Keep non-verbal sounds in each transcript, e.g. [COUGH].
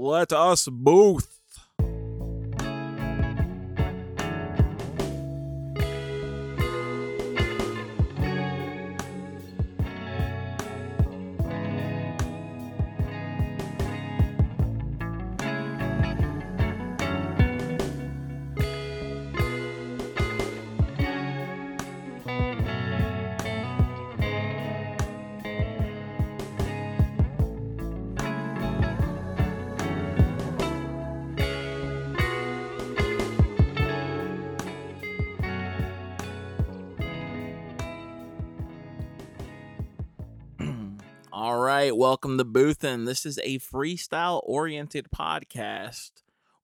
Let us both. Right, welcome to Boothin. This is a freestyle oriented podcast,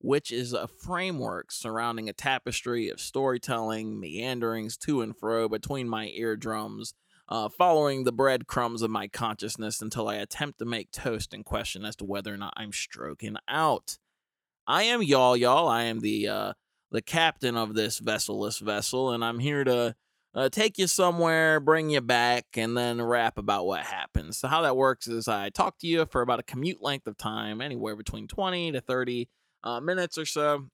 which is a framework surrounding a tapestry of storytelling, meanderings to and fro between my eardrums, uh, following the breadcrumbs of my consciousness until I attempt to make toast in question as to whether or not I'm stroking out. I am y'all, y'all. I am the uh, the captain of this vesselless vessel, and I'm here to uh, take you somewhere, bring you back, and then rap about what happens. So, how that works is I talk to you for about a commute length of time, anywhere between 20 to 30 uh, minutes or so.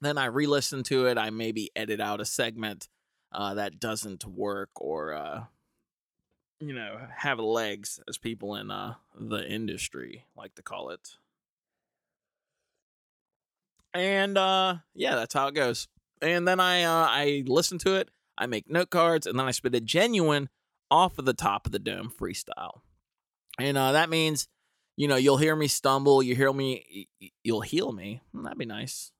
Then I re listen to it. I maybe edit out a segment uh, that doesn't work or, uh, you know, have legs, as people in uh, the industry like to call it. And uh, yeah, that's how it goes. And then I I listen to it. I make note cards, and then I spit a genuine off of the top of the dome freestyle. And uh, that means, you know, you'll hear me stumble, you hear me, you'll heal me. Hmm, that'd be nice.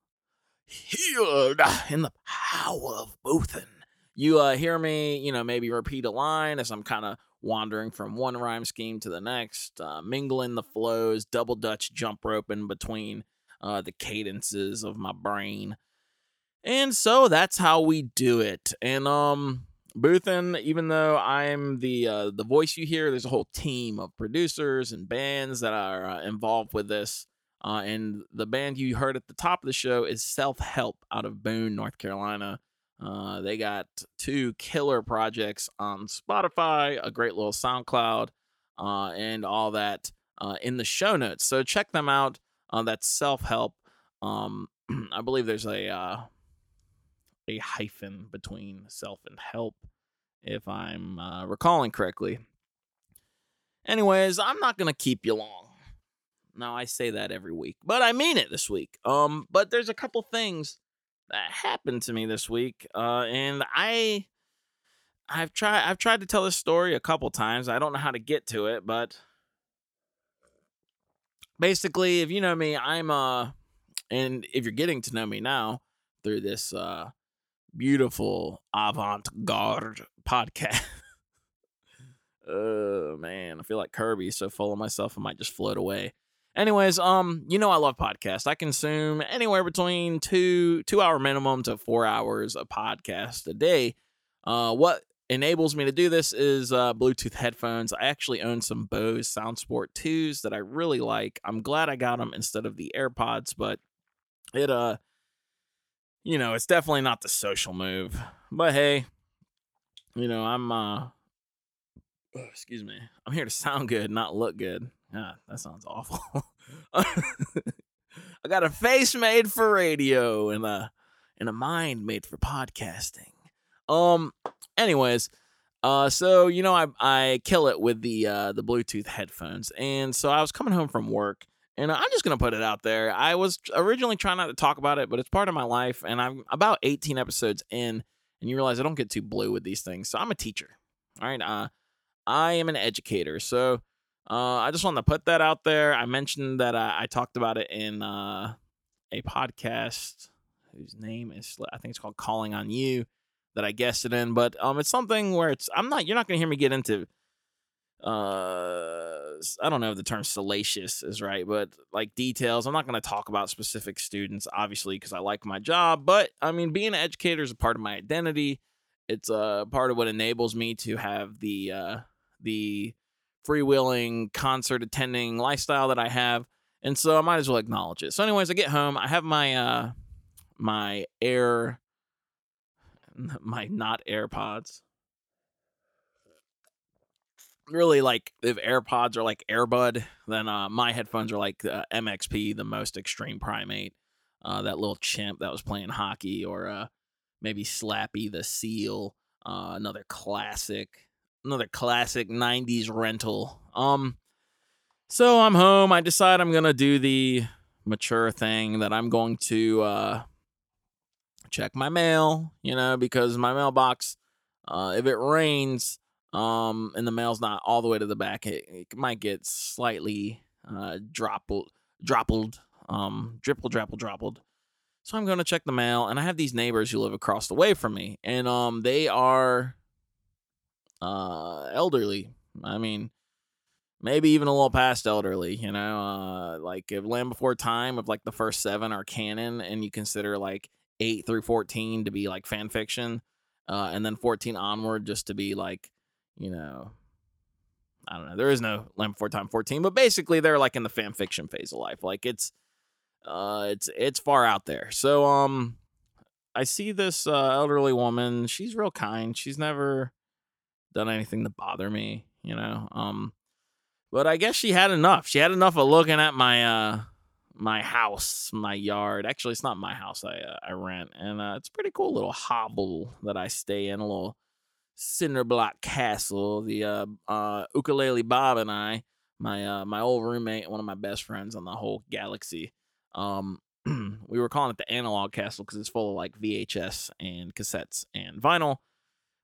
Healed [SIGHS] in the power of Boothin. You uh, hear me, you know, maybe repeat a line as I'm kind of wandering from one rhyme scheme to the next, uh, mingling the flows, double dutch jump rope in between uh, the cadences of my brain. And so that's how we do it. And um Boothin, even though I'm the uh, the voice you hear, there's a whole team of producers and bands that are uh, involved with this. Uh, and the band you heard at the top of the show is Self Help out of Boone, North Carolina. Uh, they got two killer projects on Spotify, a great little SoundCloud, uh, and all that uh, in the show notes. So check them out. that's Self Help. Um, [CLEARS THROAT] I believe there's a a hyphen between self and help, if I'm uh, recalling correctly. Anyways, I'm not gonna keep you long. Now I say that every week, but I mean it this week. Um, but there's a couple things that happened to me this week, uh, and I, I've tried, I've tried to tell this story a couple times. I don't know how to get to it, but basically, if you know me, I'm uh, and if you're getting to know me now through this uh beautiful avant-garde podcast. [LAUGHS] oh man, I feel like Kirby so full of myself I might just float away. Anyways, um, you know I love podcasts. I consume anywhere between two two hour minimum to four hours of podcast a day. Uh, what enables me to do this is uh, Bluetooth headphones. I actually own some Bose SoundSport 2s that I really like. I'm glad I got them instead of the AirPods, but it uh you know, it's definitely not the social move. But hey, you know, I'm uh oh, excuse me. I'm here to sound good, not look good. Ah, that sounds awful. [LAUGHS] I got a face made for radio and a and a mind made for podcasting. Um anyways, uh so you know I I kill it with the uh the Bluetooth headphones. And so I was coming home from work and I'm just going to put it out there. I was originally trying not to talk about it, but it's part of my life. And I'm about 18 episodes in, and you realize I don't get too blue with these things. So I'm a teacher. All right. Uh, I am an educator. So uh, I just wanted to put that out there. I mentioned that I, I talked about it in uh, a podcast whose name is, I think it's called Calling on You that I guessed it in. But um, it's something where it's, I'm not, you're not going to hear me get into uh I don't know if the term salacious is right, but like details. I'm not going to talk about specific students, obviously, because I like my job. But I mean, being an educator is a part of my identity. It's a uh, part of what enables me to have the uh, the freewheeling concert attending lifestyle that I have, and so I might as well acknowledge it. So, anyways, I get home. I have my uh my air [LAUGHS] my not AirPods really like if AirPods are like Airbud, then uh, my headphones are like uh, MXP, the most extreme primate, uh, that little chimp that was playing hockey, or uh, maybe Slappy the seal, uh, another classic, another classic '90s rental. Um, so I'm home. I decide I'm gonna do the mature thing that I'm going to uh, check my mail, you know, because my mailbox, uh, if it rains um, and the mail's not all the way to the back, it, it might get slightly uh, droppled, droppled, um, dripple, drapple, droppled. So I'm going to check the mail, and I have these neighbors who live across the way from me, and um, they are uh, elderly. I mean, maybe even a little past elderly, you know, uh, like if Land Before Time, of like the first seven are canon, and you consider like eight through 14 to be like fan fiction, uh, and then 14 onward just to be like, you know, I don't know. There is no Land Before Time 14, but basically they're like in the fan fiction phase of life. Like it's, uh, it's it's far out there. So um, I see this uh, elderly woman. She's real kind. She's never done anything to bother me, you know. Um, but I guess she had enough. She had enough of looking at my uh my house, my yard. Actually, it's not my house. I uh, I rent, and uh, it's a pretty cool little hobble that I stay in. A little cinder block castle. The uh, uh, ukulele Bob and I, my uh, my old roommate, one of my best friends on the whole galaxy. Um, [CLEARS THROAT] we were calling it the analog castle because it's full of like VHS and cassettes and vinyl.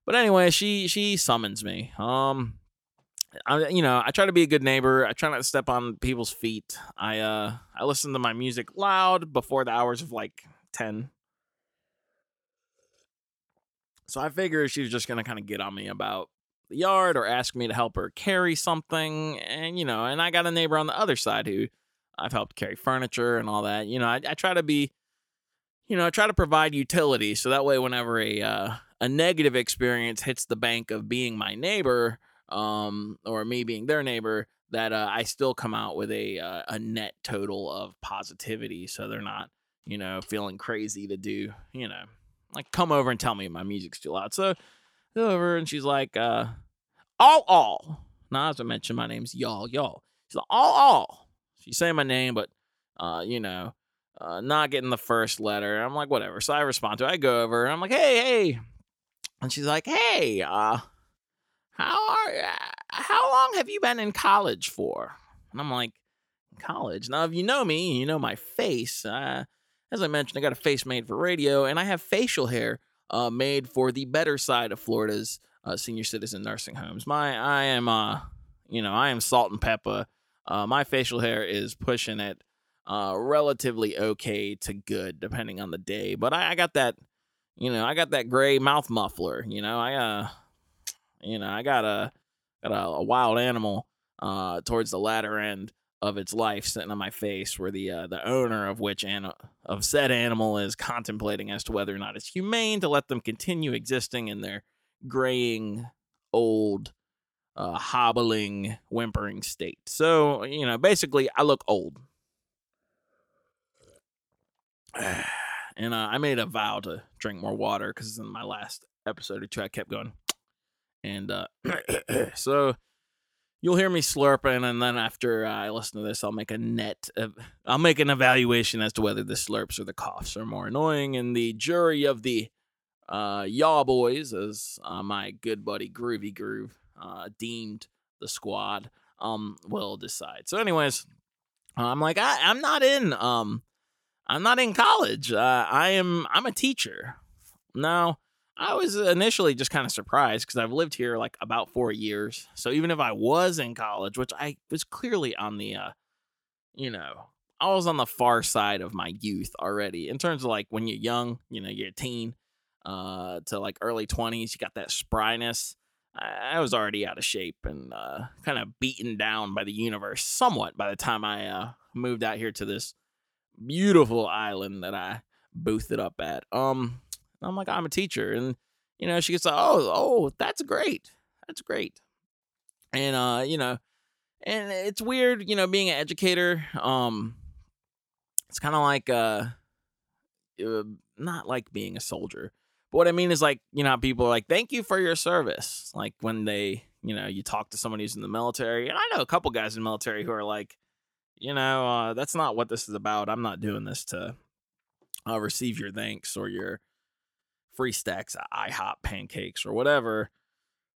But anyway, she she summons me. Um, I, you know, I try to be a good neighbor. I try not to step on people's feet. I uh I listen to my music loud before the hours of like 10. So I figured she was just going to kind of get on me about the yard or ask me to help her carry something and you know, and I got a neighbor on the other side who I've helped carry furniture and all that. You know, I, I try to be you know, I try to provide utility so that way whenever a uh, a negative experience hits the bank of being my neighbor, um, or me being their neighbor, that uh, I still come out with a uh, a net total of positivity, so they're not, you know, feeling crazy to do, you know, like come over and tell me my music's too loud. So go over and she's like, uh, all all. Now as I mentioned, my name's y'all y'all. She's like all all. She's saying my name, but uh, you know, uh, not getting the first letter. I'm like, whatever. So I respond to. It. I go over. and I'm like, hey, hey, and she's like, hey, uh how are you? how long have you been in college for? And I'm like, college. Now, if you know me, you know my face. Uh, as I mentioned, I got a face made for radio, and I have facial hair uh, made for the better side of Florida's uh, senior citizen nursing homes. My, I am, uh, you know, I am salt and pepper. Uh, my facial hair is pushing it uh, relatively okay to good, depending on the day. But I, I got that, you know, I got that gray mouth muffler. You know, I uh, you know, I got a got a, a wild animal uh, towards the latter end of its life sitting on my face, where the uh, the owner of which an- of said animal is contemplating as to whether or not it's humane to let them continue existing in their graying, old, uh, hobbling, whimpering state. So you know, basically, I look old. [SIGHS] and uh, I made a vow to drink more water because in my last episode or two, I kept going. And uh, [COUGHS] so you'll hear me slurping, and then after I listen to this, I'll make a net. Of, I'll make an evaluation as to whether the slurps or the coughs are more annoying, and the jury of the uh, Yaw Boys, as uh, my good buddy Groovy Groove uh, deemed the squad, um, will decide. So, anyways, I'm like, I, I'm not in, um, I'm not in college. Uh, I am, I'm a teacher. Now, I was initially just kind of surprised because I've lived here like about four years. So even if I was in college, which I was clearly on the, uh, you know, I was on the far side of my youth already in terms of like when you're young, you know, you're a teen uh, to like early 20s, you got that spryness. I, I was already out of shape and uh, kind of beaten down by the universe somewhat by the time I uh, moved out here to this beautiful island that I boosted up at. Um, I'm like, I'm a teacher. And, you know, she gets like, oh, oh, that's great. That's great. And, uh, you know, and it's weird, you know, being an educator. Um, it's kind of like, uh, uh, not like being a soldier. But what I mean is like, you know, people are like, thank you for your service. Like when they you know, you talk to somebody who's in the military, and I know a couple guys in the military who are like, you know, uh, that's not what this is about. I'm not doing this to uh, receive your thanks or your free stacks of IHOP pancakes or whatever.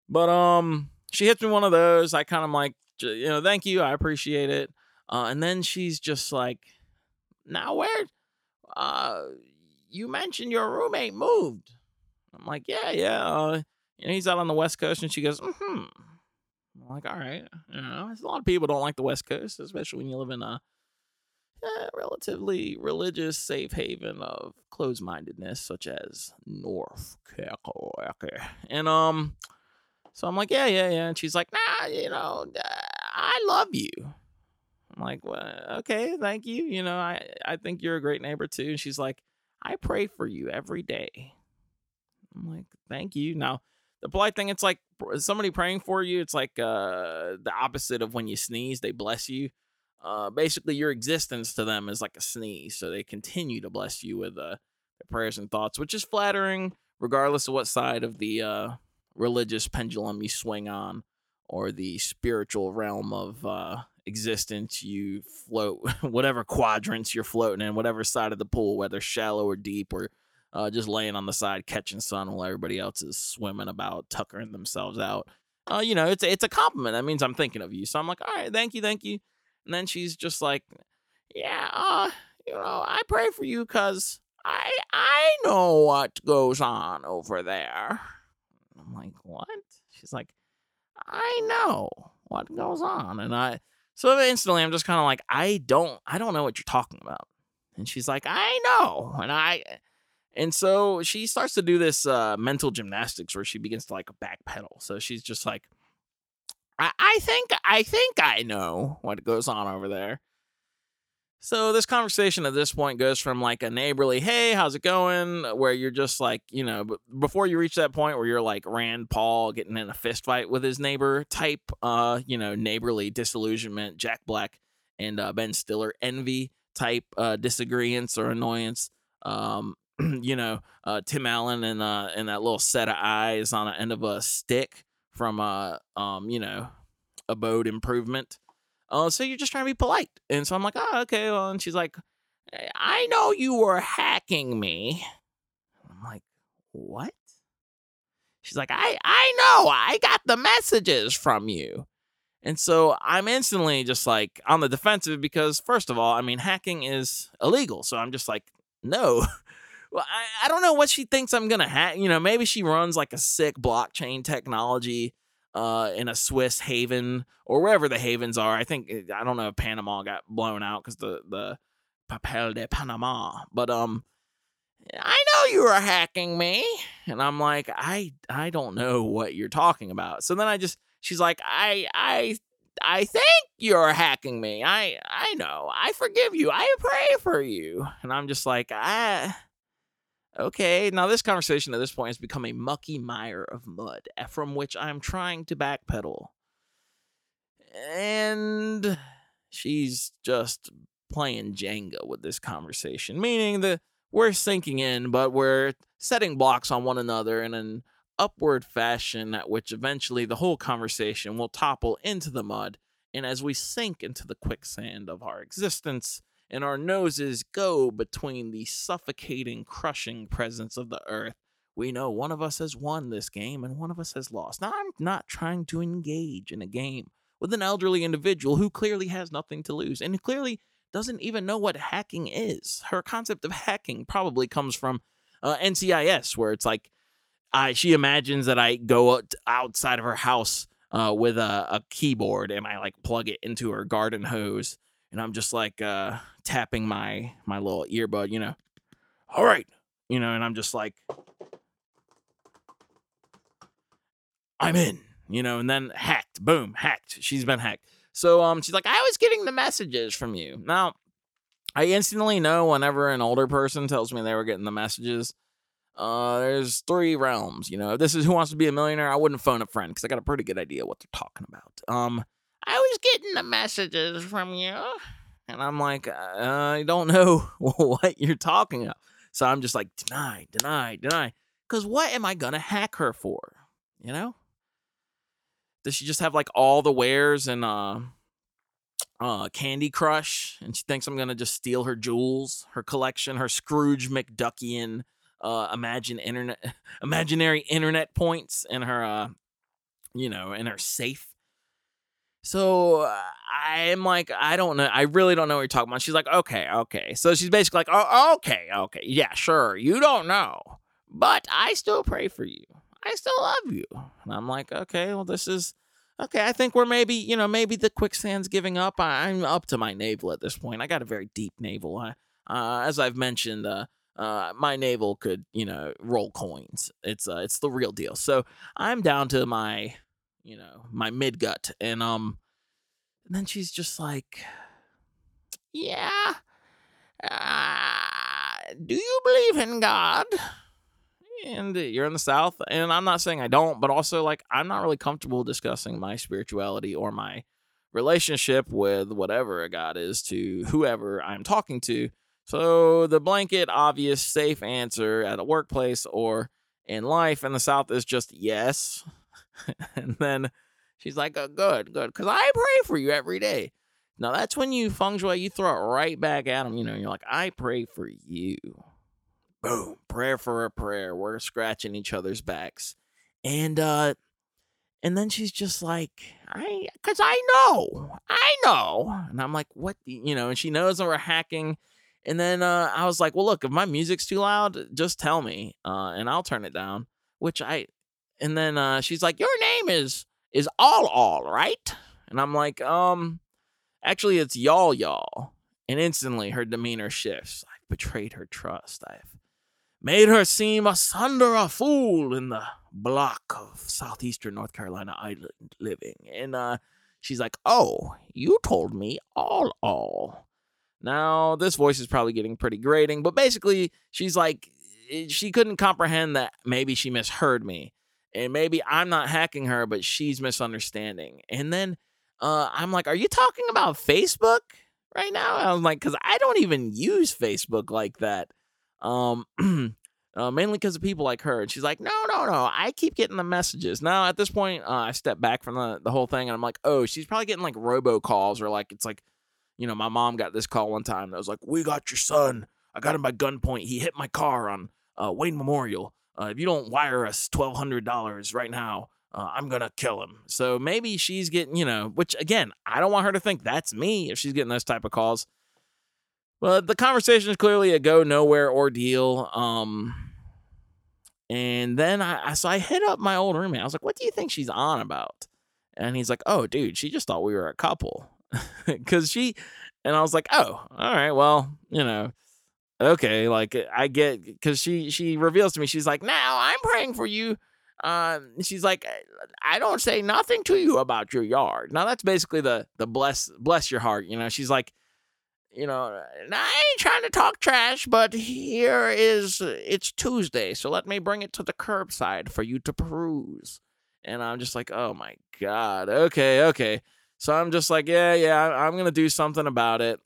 But um, she hits me one of those. I kind of like, you know, thank you, I appreciate it. Uh, and then she's just like, now where? Uh, you mentioned your roommate moved. I'm like, yeah, yeah. Uh, you know, he's out on the West Coast, and she goes, hmm. I'm like, all right. You know, a lot of people don't like the West Coast, especially when you live in a eh, relatively religious safe haven of closed-mindedness, such as North Carolina. And um, so I'm like, yeah, yeah, yeah. And she's like, nah, you know, I love you. I'm like, well, okay, thank you. You know, I I think you're a great neighbor too. And she's like, I pray for you every day. I'm like, thank you. Now, the polite thing, it's like somebody praying for you. It's like uh, the opposite of when you sneeze, they bless you. Uh, basically, your existence to them is like a sneeze, so they continue to bless you with uh, their prayers and thoughts, which is flattering, regardless of what side of the uh, religious pendulum you swing on or the spiritual realm of uh, existence you float, [LAUGHS] whatever quadrants you're floating in, whatever side of the pool, whether shallow or deep, or uh, just laying on the side catching sun while everybody else is swimming about, tuckering themselves out. Uh, you know, it's it's a compliment. That means I'm thinking of you. So I'm like, all right, thank you, thank you. And then she's just like, yeah, uh, you know, I pray for you because I I know what goes on over there. I'm like, what? She's like, I know what goes on, and I so instantly I'm just kind of like, I don't I don't know what you're talking about. And she's like, I know, and I and so she starts to do this uh, mental gymnastics where she begins to like backpedal. So she's just like, I, think I think I know what goes on over there. So this conversation at this point goes from like a neighborly, "Hey, how's it going?" where you're just like, you know, before you reach that point where you're like Rand Paul getting in a fist fight with his neighbor type, uh, you know, neighborly disillusionment, Jack Black and uh, Ben Stiller envy type uh, disagreements or annoyance. Um, [CLEARS THROAT] you know, uh, Tim Allen and uh, and that little set of eyes on the end of a stick from uh, um, you know, abode improvement. Uh, so you're just trying to be polite, and so I'm like, oh, okay. Well, and she's like, I know you were hacking me. I'm like, what? She's like, I I know, I got the messages from you. And so I'm instantly just like on the defensive because, first of all, I mean, hacking is illegal. So I'm just like, no, [LAUGHS] well, I, I don't know what she thinks I'm gonna hack. You know, maybe she runs like a sick blockchain technology uh, in a Swiss haven or wherever the havens are. I think eh, I don't know if Panama got blown out because the the Papel de Panama, but um, I know you were hacking me, and I'm like, I I don't know what you're talking about. So then I just she's like, I I I think you're hacking me. I I know. I forgive you. I pray for you. And I'm just like, I Okay, now this conversation at this point has become a mucky mire of mud eh, from which I'm trying to backpedal. And she's just playing Jenga with this conversation, meaning that we're sinking in, but we're setting blocks on one another in an upward fashion at which eventually the whole conversation will topple into the mud. And as we sink into the quicksand of our existence, and our noses go between the suffocating, crushing presence of the earth, we know one of us has won this game and one of us has lost. Now, I'm not trying to engage in a game with an elderly individual who clearly has nothing to lose and clearly doesn't even know what hacking is. Her concept of hacking probably comes from uh, NCIS, where it's like I, she imagines that I go outside of her house uh, with a, a, keyboard and I like plug it into her garden hose and I'm just like uh, tapping my my little earbud, you know. All right, you know, and I'm just like, I'm in, you know, and then hacked, boom, hacked. She's been hacked. So um, she's like, I was getting the messages from you. Now, I instantly know whenever an older person tells me they were getting the messages. Uh, there's three realms. You know, if this is Who Wants to Be a Millionaire, I wouldn't phone a friend because I got a pretty good idea what they're talking about. Um, I was getting the messages from you. And I'm like, I don't know [LAUGHS] what you're talking about. So I'm just like, deny, deny, deny. Because what am I going to hack her for? You know? does she just have like all the wares and uh uh Candy Crush and she thinks I'm going to just steal her jewels, her collection, her Scrooge McDuckian uh imagine internet [LAUGHS] imaginary internet points in her uh you know, in her safe. So uh, I'm like, I don't know. I really don't know what you're talking about. She's like, okay, okay. So she's basically like, oh, okay, okay. Yeah, sure. You don't know. But I still pray for you. I still love you. And I'm like, okay, well, this is okay. I think we're maybe, you know, maybe the quicksand's giving up. I, am up to my navel at this point. I got a very deep navel. I, uh, as I've mentioned, uh, uh, my navel could, you know, roll coins. It's uh, it's the real deal. So I'm down to my, you know, my mid gut, and um, and then she's just like, yeah, uh, do you believe in God? and you're in the South. And I'm not saying I don't, but also like I'm not really comfortable discussing my spirituality or my relationship with whatever a God is to whoever I'm talking to. So the blanket, obvious, safe answer at a workplace or in life in the South is just yes. [LAUGHS] and then she's like, oh, good, good, because I pray for you every day. Now that's when you feng shui, you throw it right back at them. You know, you're like, I pray for you boom, prayer for a prayer. We're scratching each other's backs. And uh and then she's just like, I cuz I know. I know. And I'm like, what, you know, and she knows that we're hacking. And then uh I was like, well, look, if my music's too loud, just tell me uh and I'll turn it down, which I and then uh she's like, your name is is all all, right? And I'm like, um actually it's y'all y'all. And instantly her demeanor shifts. I've betrayed her trust. I've made her seem asunder a fool in the block of southeastern North Carolina island living. And uh, she's like, Oh, you told me all, all. Now, this voice is probably getting pretty grating, but basically, she's like, eh, she couldn't comprehend that maybe she misheard me. And maybe I'm not hacking her, but she's misunderstanding. And then uh, I'm like, Are you talking about Facebook right now? I was like, Because I don't even use Facebook like that. Um, [CLEARS THROAT] uh, mainly because of people like her. And she's like, no, no, no. I keep getting the messages. Now, at this point, uh, I step back from the, the whole thing and I'm like, oh, she's probably getting like robocalls or like, it's like, you know, my mom got this call one time that was like, we got your son. I got him by gunpoint. He hit my car on uh, Wayne Memorial. Uh, if you don't wire us $1,200 right now, uh, I'm going to kill him. So maybe she's getting, you know, which again, I don't want her to think that's me if she's getting those type of calls. Well, the conversation is clearly a go nowhere ordeal. Um, and then I, I so I hit up my old roommate. I was like, "What do you think she's on about?" And he's like, "Oh, dude, she just thought we were a couple." [LAUGHS] Cuz she and I was like, "Oh, all right. Well, you know, okay, like I get cuz she she reveals to me she's like, "Now, I'm praying for you." Um, she's like, "I don't say nothing to you about your yard." Now that's basically the the bless bless your heart, you know. She's like, you know, I ain't trying to talk trash, but here is it's Tuesday, so let me bring it to the curbside for you to peruse. And I'm just like, oh my god, okay, okay. So I'm just like, yeah, yeah, I'm gonna do something about it.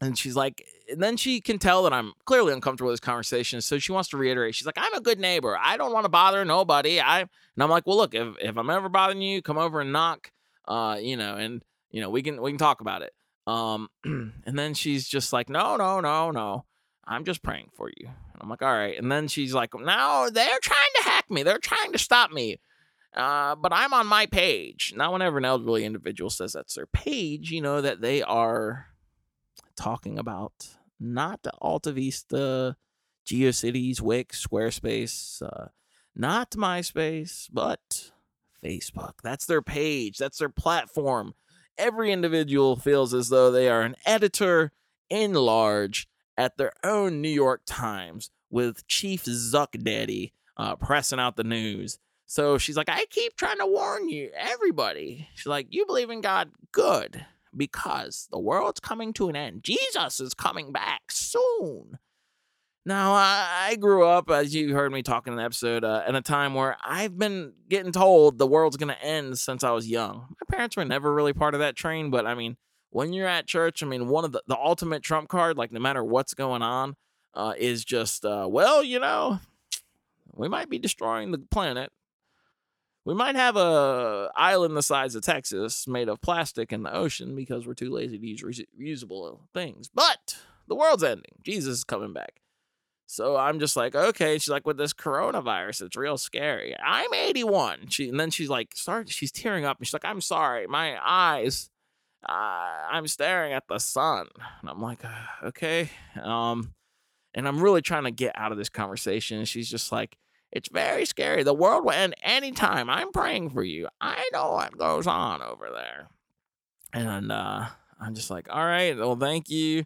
And she's like, then she can tell that I'm clearly uncomfortable with this conversation, so she wants to reiterate. She's like, I'm a good neighbor. I don't want to bother nobody. I and I'm like, well, look, if if I'm ever bothering you, come over and knock. Uh, you know, and you know, we can we can talk about it. Um, [CLEARS THROAT] and then she's just like, no, no, no, no. I'm just praying for you. And I'm like, all right. And then she's like, no, they're trying to hack me. They're trying to stop me. Uh, but I'm on my page. Now, whenever an elderly individual says that's their page, you know that they are talking about not Alta Vista, GeoCities, Wix, Squarespace, uh, not MySpace, but Facebook. That's their page. That's their platform every individual feels as though they are an editor in large at their own New York Times with Chief Zuck Daddy uh, pressing out the news. So she's like, I keep trying to warn you, everybody. She's like, You believe in God? Good. Because the world's coming to an end. Jesus is coming back soon. Now, I, grew up, as you heard me talking in the episode, uh, in a time where I've been getting told the world's going to end since I was young. My parents were never really part of that train, but I mean, when you're at church, I mean, one of the, the ultimate trump card, like no matter what's going on, uh, is just, uh, well, you know, we might be destroying the planet. We might have a island the size of Texas made of plastic in the ocean because we're too lazy to use reusable things. But the world's ending. Jesus is coming back. So I'm just like, okay. She's like, with this coronavirus, it's real scary. I'm 81. She and then she's like, start. She's tearing up, and she's like, I'm sorry, my eyes. Uh, I'm staring at the sun, and I'm like, uh, okay. Um, and I'm really trying to get out of this conversation. And she's just like, it's very scary. The world will end anytime. I'm praying for you. I know what goes on over there. And uh, I'm just like, all right, well, thank you.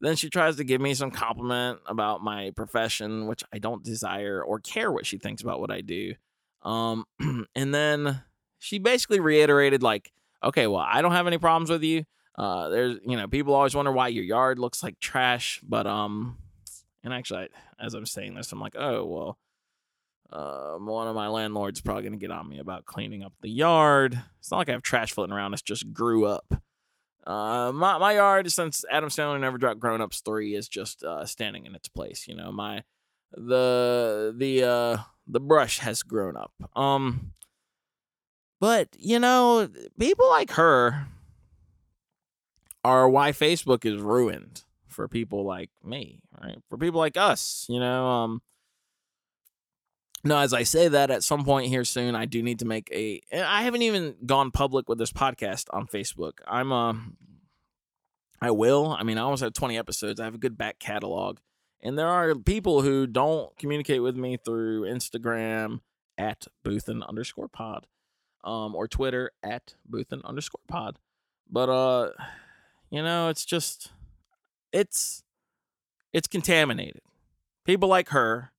Then she tries to give me some compliment about my profession, which I don't desire or care what she thinks about what I do. Um, [CLEARS THROAT] and then she basically reiterated, like, okay, well, I don't have any problems with you. Uh, there's, you know, people always wonder why your yard looks like trash, but um, and actually, I, as I'm saying this, I'm like, oh well, uh, one of my landlords probably gonna get on me about cleaning up the yard. It's not like I have trash floating around; it's just grew up. Uh, my my yard since Adam Sandler never dropped Grown Ups three is just uh, standing in its place. You know, my the the uh the brush has grown up. Um, but you know, people like her are why Facebook is ruined for people like me, right? For people like us, you know, um no, as I say that at some point here soon, I do need to make a. I haven't even gone public with this podcast on Facebook. I'm uh, I will. I mean, I almost have 20 episodes. I have a good back catalog, and there are people who don't communicate with me through Instagram at Boothin underscore pod, um, or Twitter at Boothin underscore pod. But uh, you know, it's just it's it's contaminated. People like her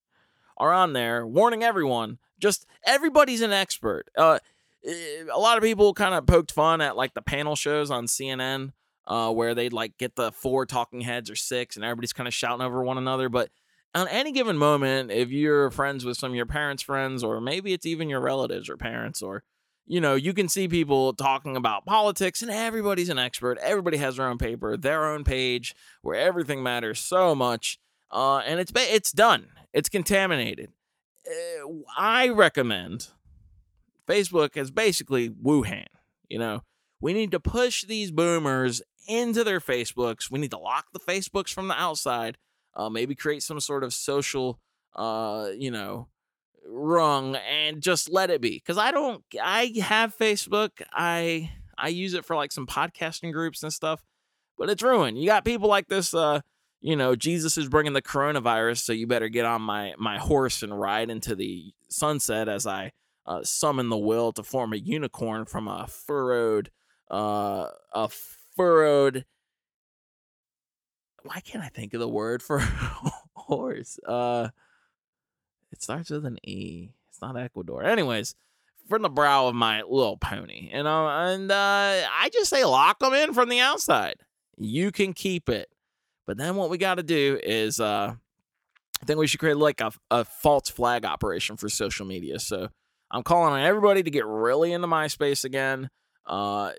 are on there warning everyone. Just everybody's an expert. Uh, eh, a lot of people kind of poked fun at like the panel shows on CNN, uh, where they'd like get the four talking heads or six, and everybody's kind of shouting over one another. But on any given moment, if you're friends with some of your parents' friends, or maybe it's even your relatives or parents, or you know, you can see people talking about politics and everybody's an expert. Everybody has their own paper, their own page where everything matters so much. Uh, and it's it's done. It's contaminated. Uh, I recommend Facebook is basically Wuhan. You know, we need to push these boomers into their Facebooks. We need to lock the Facebooks from the outside. Uh, maybe create some sort of social, uh, you know, wrong and just let it be because i don't i have facebook i i use it for like some podcasting groups and stuff but it's ruined you got people like this uh you know jesus is bringing the coronavirus so you better get on my my horse and ride into the sunset as i uh, summon the will to form a unicorn from a furrowed uh a furrowed why can't i think of the word for [LAUGHS] horse uh it starts with an E. It's not Ecuador. Anyways, from the brow of my little pony, you know, and uh, I just say lock them in from the outside. You can keep it, but then what we got to do is, uh, I think we should create like a, a false flag operation for social media. So I'm calling on everybody to get really into MySpace again. Uh,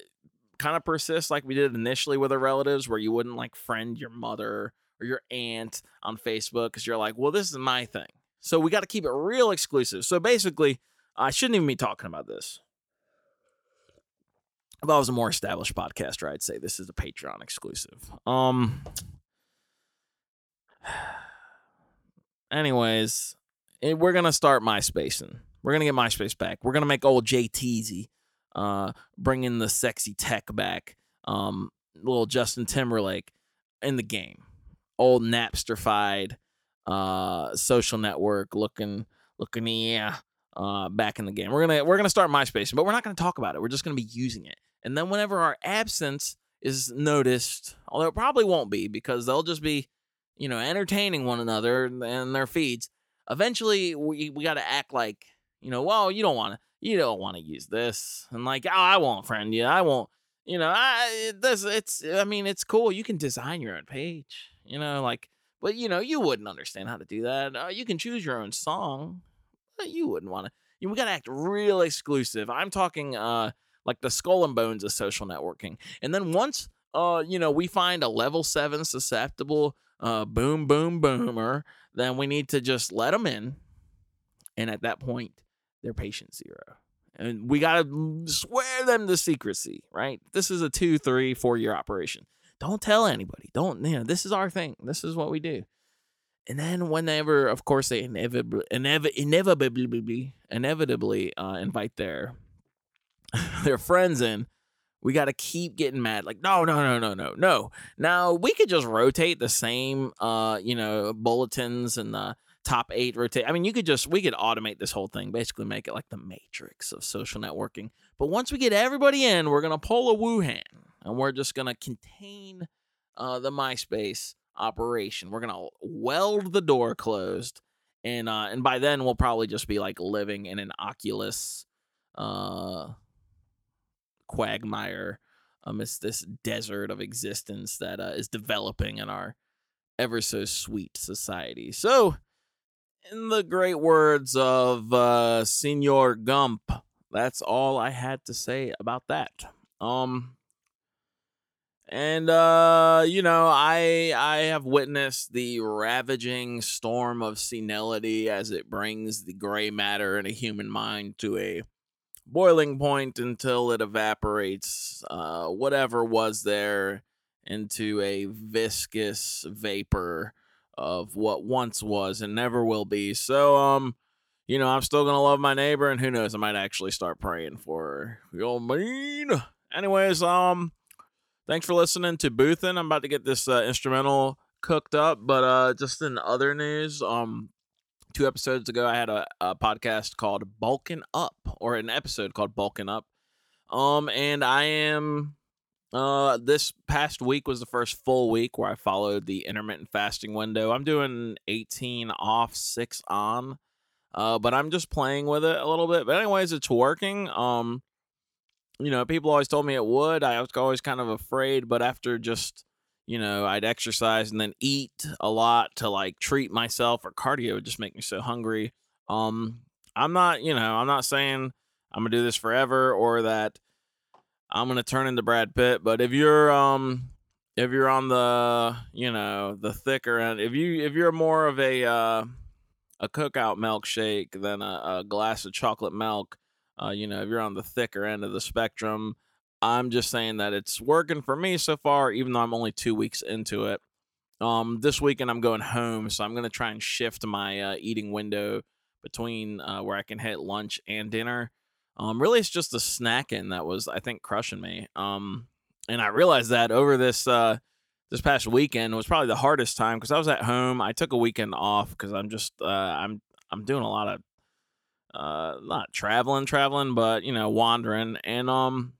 kind of persist like we did initially with our relatives, where you wouldn't like friend your mother or your aunt on Facebook because you're like, well, this is my thing. So we got to keep it real exclusive. So basically, I shouldn't even be talking about this. If I was a more established podcaster, I'd say this is a Patreon exclusive. Um. [SIGHS] Anyways, eh, we're gonna start MySpacing. We're gonna get MySpace back. We're gonna make old JTZ, uh, bringing the sexy tech back. Um, little Justin Timberlake in the game. Old Napsterfied uh, social network looking looking yeah uh, back in the game. We're gonna we're gonna start MySpace, but we're not gonna talk about it. We're just gonna be using it. And then whenever our absence is noticed, although it probably won't be because they'll just be, you know, entertaining one another and their feeds. Eventually, we we got to act like, you know, well, you don't want to you don't want to use this, and like, oh, I won't friend you. I won't. You know, I this it's. I mean, it's cool. You can design your own page. You know, like but you know, you wouldn't understand how to do that. Uh, you can choose your own song, you wouldn't want to. You know, we gotta act real exclusive. I'm talking uh like the skull and bones of social networking. And then once uh you know we find a level seven susceptible uh boom boom boomer, then we need to just let them in, and at that point, they're patient zero. and we gotta swear them to secrecy, right? This is a two, three, four year operation. Don't tell anybody. Don't you know? This is our thing. This is what we do. And then whenever, of course, they inevitably, inevitably, inevitably uh, invite their [LAUGHS] their friends in, we got to keep getting mad. Like, no, no, no, no, no, no. Now we could just rotate the same, uh, you know, bulletins and the top eight rotate. I mean, you could just we could automate this whole thing, basically make it like the matrix of social networking. But once we get everybody in, we're gonna pull a Wuhan, and we're just gonna contain uh, the MySpace operation. We're gonna weld the door closed, and uh, and by then we'll probably just be like living in an Oculus uh, quagmire amidst this desert of existence that uh, is developing in our ever so sweet society. So, in the great words of uh, Senor Gump, that's all I had to say about that. Um, and uh, you know, I I have witnessed the ravaging storm of senility as it brings the gray matter in a human mind to a boiling point until it evaporates uh, whatever was there into a viscous vapor of what once was and never will be. So, um, you know, I'm still gonna love my neighbor, and who knows, I might actually start praying for her. You mean? Anyways, um, thanks for listening to Boothin. I'm about to get this uh, instrumental cooked up, but uh, just in other news, um, two episodes ago, I had a, a podcast called Bulking Up, or an episode called Bulking Up. Um, and I am uh this past week was the first full week where I followed the intermittent fasting window. I'm doing 18 off, 6 on. Uh but I'm just playing with it a little bit. But anyways, it's working. Um you know, people always told me it would. I was always kind of afraid, but after just you know, I'd exercise and then eat a lot to like treat myself or cardio would just make me so hungry. Um, I'm not, you know, I'm not saying I'm gonna do this forever or that I'm gonna turn into Brad Pitt, but if you're um if you're on the you know the thicker end, if you if you're more of a uh, a cookout milkshake than a, a glass of chocolate milk, uh, you know, if you're on the thicker end of the spectrum, I'm just saying that it's working for me so far, even though I'm only two weeks into it. Um, this weekend I'm going home, so I'm gonna try and shift my uh, eating window between uh, where I can hit lunch and dinner. Um, really, it's just the snacking that was, I think, crushing me. Um, and I realized that over this uh, this past weekend was probably the hardest time because I was at home. I took a weekend off because I'm just uh, I'm I'm doing a lot of uh, not traveling, traveling, but you know, wandering. And um,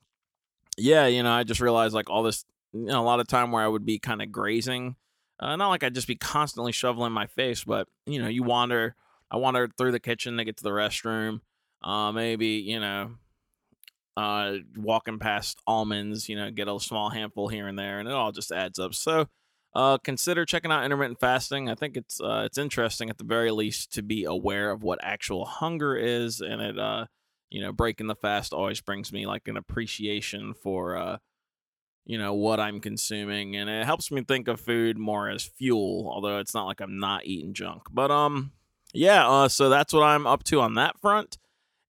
yeah, you know, I just realized like all this, you know, a lot of time where I would be kind of grazing. Uh, not like I'd just be constantly shoveling my face, but you know, you wander. I wandered through the kitchen to get to the restroom. Uh, maybe you know, uh, walking past almonds, you know, get a small handful here and there, and it all just adds up. So, uh, consider checking out intermittent fasting. I think it's uh, it's interesting at the very least to be aware of what actual hunger is, and it uh, you know, breaking the fast always brings me like an appreciation for uh you know what I'm consuming and it helps me think of food more as fuel, although it's not like I'm not eating junk. But um yeah, uh so that's what I'm up to on that front.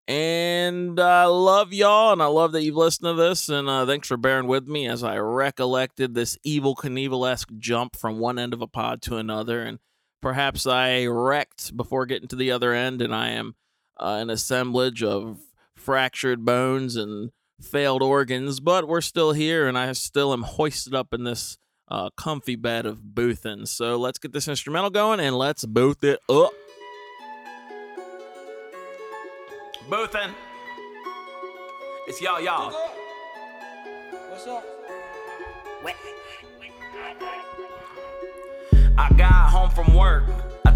And I uh, love y'all, and I love that you've listened to this. And uh, thanks for bearing with me as I recollected this Evel Knievel esque jump from one end of a pod to another. And perhaps I wrecked before getting to the other end, and I am uh, an assemblage of fractured bones and failed organs, but we're still here, and I still am hoisted up in this uh, comfy bed of boothin. So let's get this instrumental going and let's booth it up. Boothin. It's y'all, y'all. What's up? What? I got home from work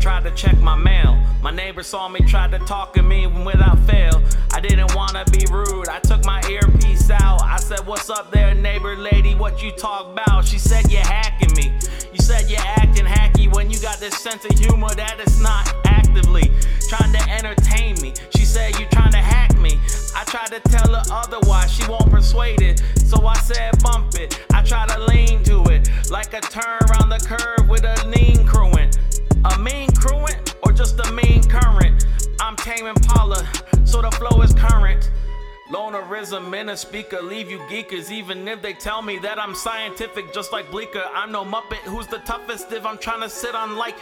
tried to check my mail. My neighbor saw me, tried to talk to me without fail. I didn't wanna be rude, I took my earpiece out. I said, What's up there, neighbor lady? What you talk about? She said, You're hacking me. You said you're acting hacky when you got this sense of humor that is not actively trying to entertain me. She said, You're trying to hack me. I tried to tell her otherwise, she won't persuade it. So I said, Bump it. I try to lean to it like a turn around the curve with a lean crewing. A mean crewing or just a mean current? I'm taming Impala, so the flow is current. Lonerism in a speaker leave you geekers, even if they tell me that I'm scientific, just like Bleecker. I'm no Muppet. Who's the toughest if I'm trying to sit on like.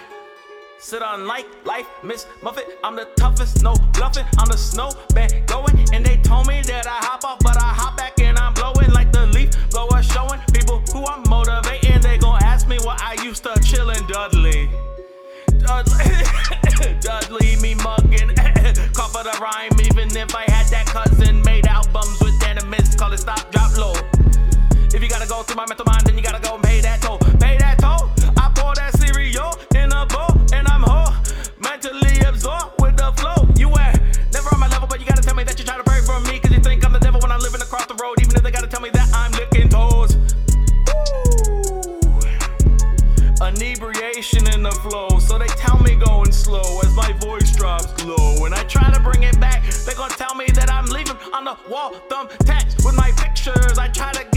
Sit on like life, Miss Muffet. I'm the toughest, no bluffing. I'm the snowman going, and they told me that I hop off, but I hop back and I'm blowing like the leaf blower, showing people who I'm motivating. They gon' ask me what I used to. Dudley, [LAUGHS] Dudley, me mugging. [LAUGHS] Call for the rhyme, even if I had that cousin made albums with enemies. Call it stop, drop low. If you gotta go through my mental mind, then you gotta go and pay that toll. Gonna tell me that I'm leaving on the wall, thumb tats with my pictures. I try to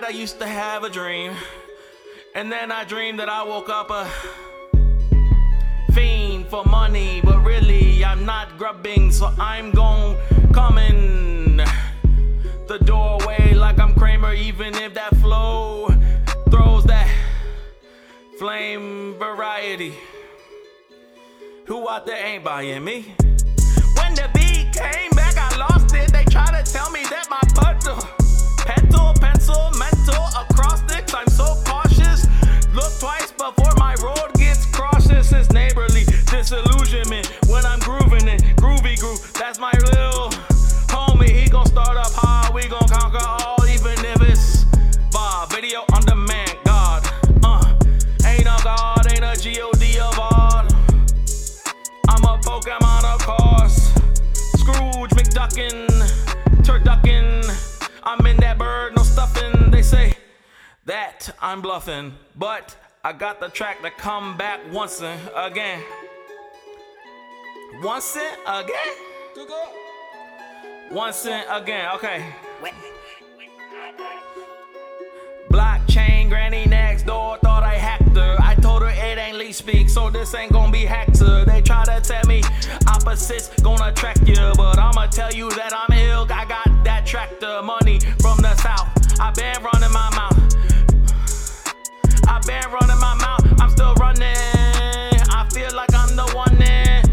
night. I used to have a dream, and then I dreamed that I woke up a fiend for money, but really I'm not grubbing, so I'm gon' come in the doorway like I'm Kramer, even if that flow throws that flame variety. Who out there ain't buying me? When the beat came back, I lost it. They try to tell me that my pencil, I'm so cautious. Look twice before my road gets crossed. This is neighborly disillusionment when I'm grooving it. Groovy groove, that's my homie. He gon' start up high, we gon' conquer all, even if it's video on demand. God, uh, ain't a god, ain't a god of art. I'm a Pokemon, of course. Scrooge McDuckin, turduckin. I'm in that bird, no say that I'm bluffing, but I got the track to come back once again. Once again. Once again. Okay. Blockchain granny next door thought I hacked her. I told her it ain't least speak, so this ain't gonna be hacked. her. They try to tell me opposites gonna attract you, but I'ma tell you that I'm ill. I got that tractor money from the south. I been running my mouth. I been running my mouth. I'm still running. I feel like I'm the one in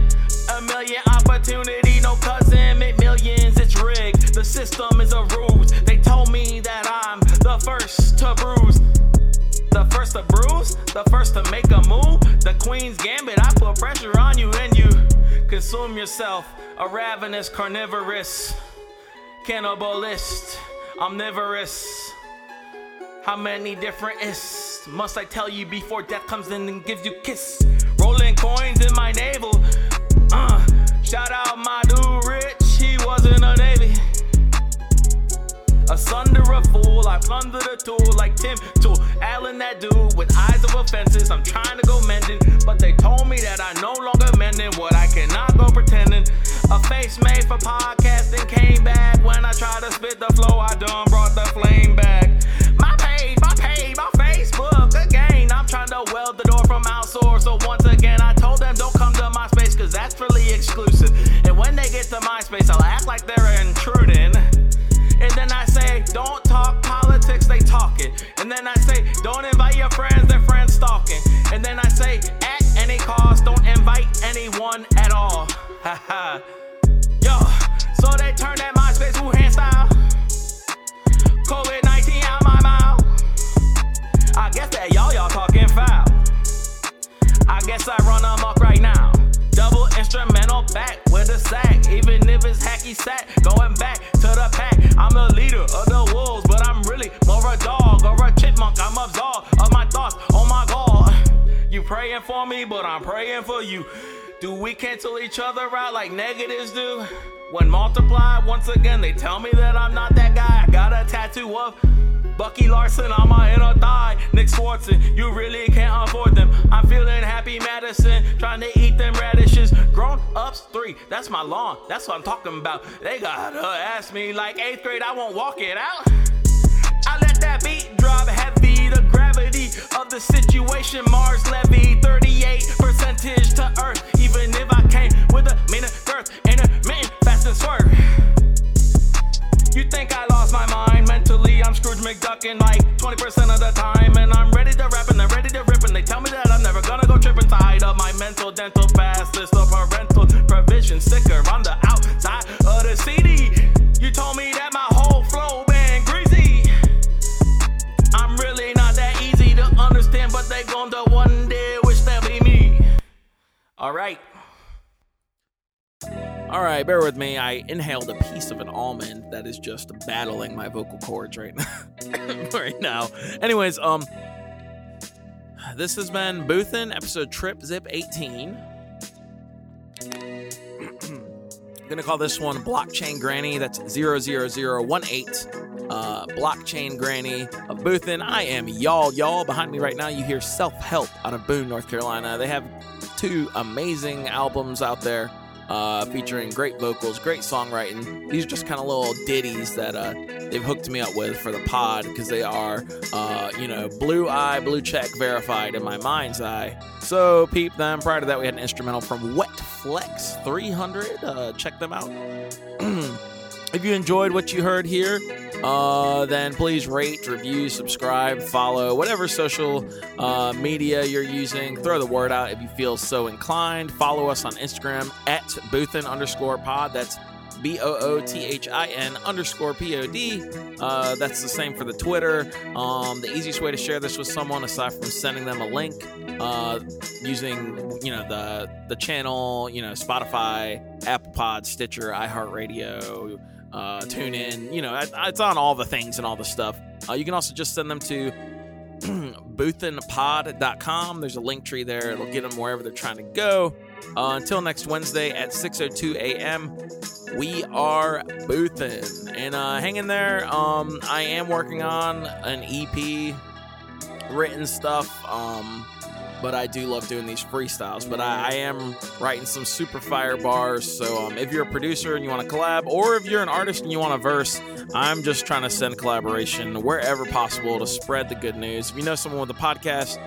a million opportunity. No cousin, make millions. It's rigged. The system is a ruse. They told me that I'm the first to bruise. The first to bruise, the first to make a move. The Queen's Gambit, I put pressure on you and you consume yourself. A ravenous carnivorous, cannibalist, omnivorous. How many different is must I tell you before death comes in and gives you kiss? Rolling coins in my navel. Uh, shout out my dude Rich, he wasn't a navy. Asunder a fool, I plunder the tool like Tim Tool. Allen, that dude with eyes of offenses. I'm trying to go mending, but they told me that I no longer mending what I cannot go pretending. A face made for podcasting came back when I tried to spit the flow. I done brought the flame back. My page, my page, my Facebook again. I'm trying to weld the door from outsource. So once again, I told them don't come to my space because that's really exclusive. And when they get to my space, I'll act like they're intruding. And then I say, don't talk politics, they talk it. And then I say, don't invite your friends, their friends stalking. And then I say, at any cost, don't invite anyone at all. [LAUGHS] Haha. Yo, so they turn that MySpace who hand style. COVID 19 out my mouth. I guess that y'all, y'all talking foul. I guess I run amok right now. Double instrumental back with a sack. Even if it's hacky sack, going back to the pack. I'm the leader of the wolves, praying for me, but I'm praying for you. Do we cancel each other out like negatives do? When multiplied, once again, they tell me that I'm not that guy. I got a tattoo of Bucky Larson on my inner thigh. Nick Swardson, you really can't afford them. I'm feeling happy Madison, trying to eat them radishes. Grown ups three, that's my lawn. That's what I'm talking about. They gotta ask me like eighth grade, I won't walk it out. I let that beat drop heavy. Gravity of the situation, Mars levy 38 percentage to Earth. Even if I came with a minute girth, intermittent, fast and swerve. You think I lost my mind mentally? I'm Scrooge McDuckin like 20% of the time, and I'm ready to rap and I'm ready to rip. And they tell me that I'm never gonna go tripping. Tied up my mental, dental, fast list of parental provision sticker on the outside of the CD. You told me that my whole flow All right. All right, bear with me. I inhaled a piece of an almond that is just battling my vocal cords right now. [LAUGHS] right now. Anyways, um, this has been Boothin episode Trip Zip 18. I'm [CLEARS THROAT] gonna call this one Blockchain Granny. That's 00018. Uh, blockchain Granny of Boothin. I am y'all, y'all. Behind me right now, you hear Self Help out of Boone, North Carolina. They have two amazing albums out there uh, featuring great vocals, great songwriting. These are just kind of little ditties that uh, they've hooked me up with for the pod because they are, uh, you know, blue eye, blue check verified in my mind's eye. So peep them. Prior to that, we had an instrumental from Wet Flex 300. Uh, check them out. [CLEARS THROAT] if you enjoyed what you heard here, uh, then please rate, review, subscribe, follow, whatever social uh, media you're using. Throw the word out if you feel so inclined. Follow us on Instagram at Boothin underscore pod. That's B O O T H I N underscore P O D. Uh, that's the same for the Twitter. Um, the easiest way to share this with someone, aside from sending them a link, uh, using you know the the channel, you know Spotify, Apple Pod, Stitcher, iHeartRadio, uh, tune in. You know, it's on all the things and all the stuff. Uh, you can also just send them to [CLEARS THROAT] boothinpod.com. There's a link tree there. It'll get them wherever they're trying to go. Uh, until next Wednesday at 6:02 a.m. We are boothin and uh, hang in there. Um, I am working on an EP, written stuff. Um, but I do love doing these freestyles. But I, I am writing some super fire bars. So um, if you're a producer and you want to collab, or if you're an artist and you want a verse, I'm just trying to send collaboration wherever possible to spread the good news. If you know someone with a podcast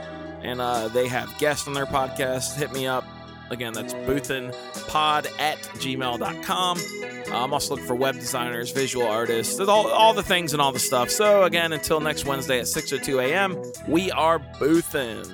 and uh, they have guests on their podcast, hit me up. Again, that's boothinpod at gmail.com. Uh, I'm also looking for web designers, visual artists, all, all the things and all the stuff. So, again, until next Wednesday at 6 or 2 a.m., we are boothin'.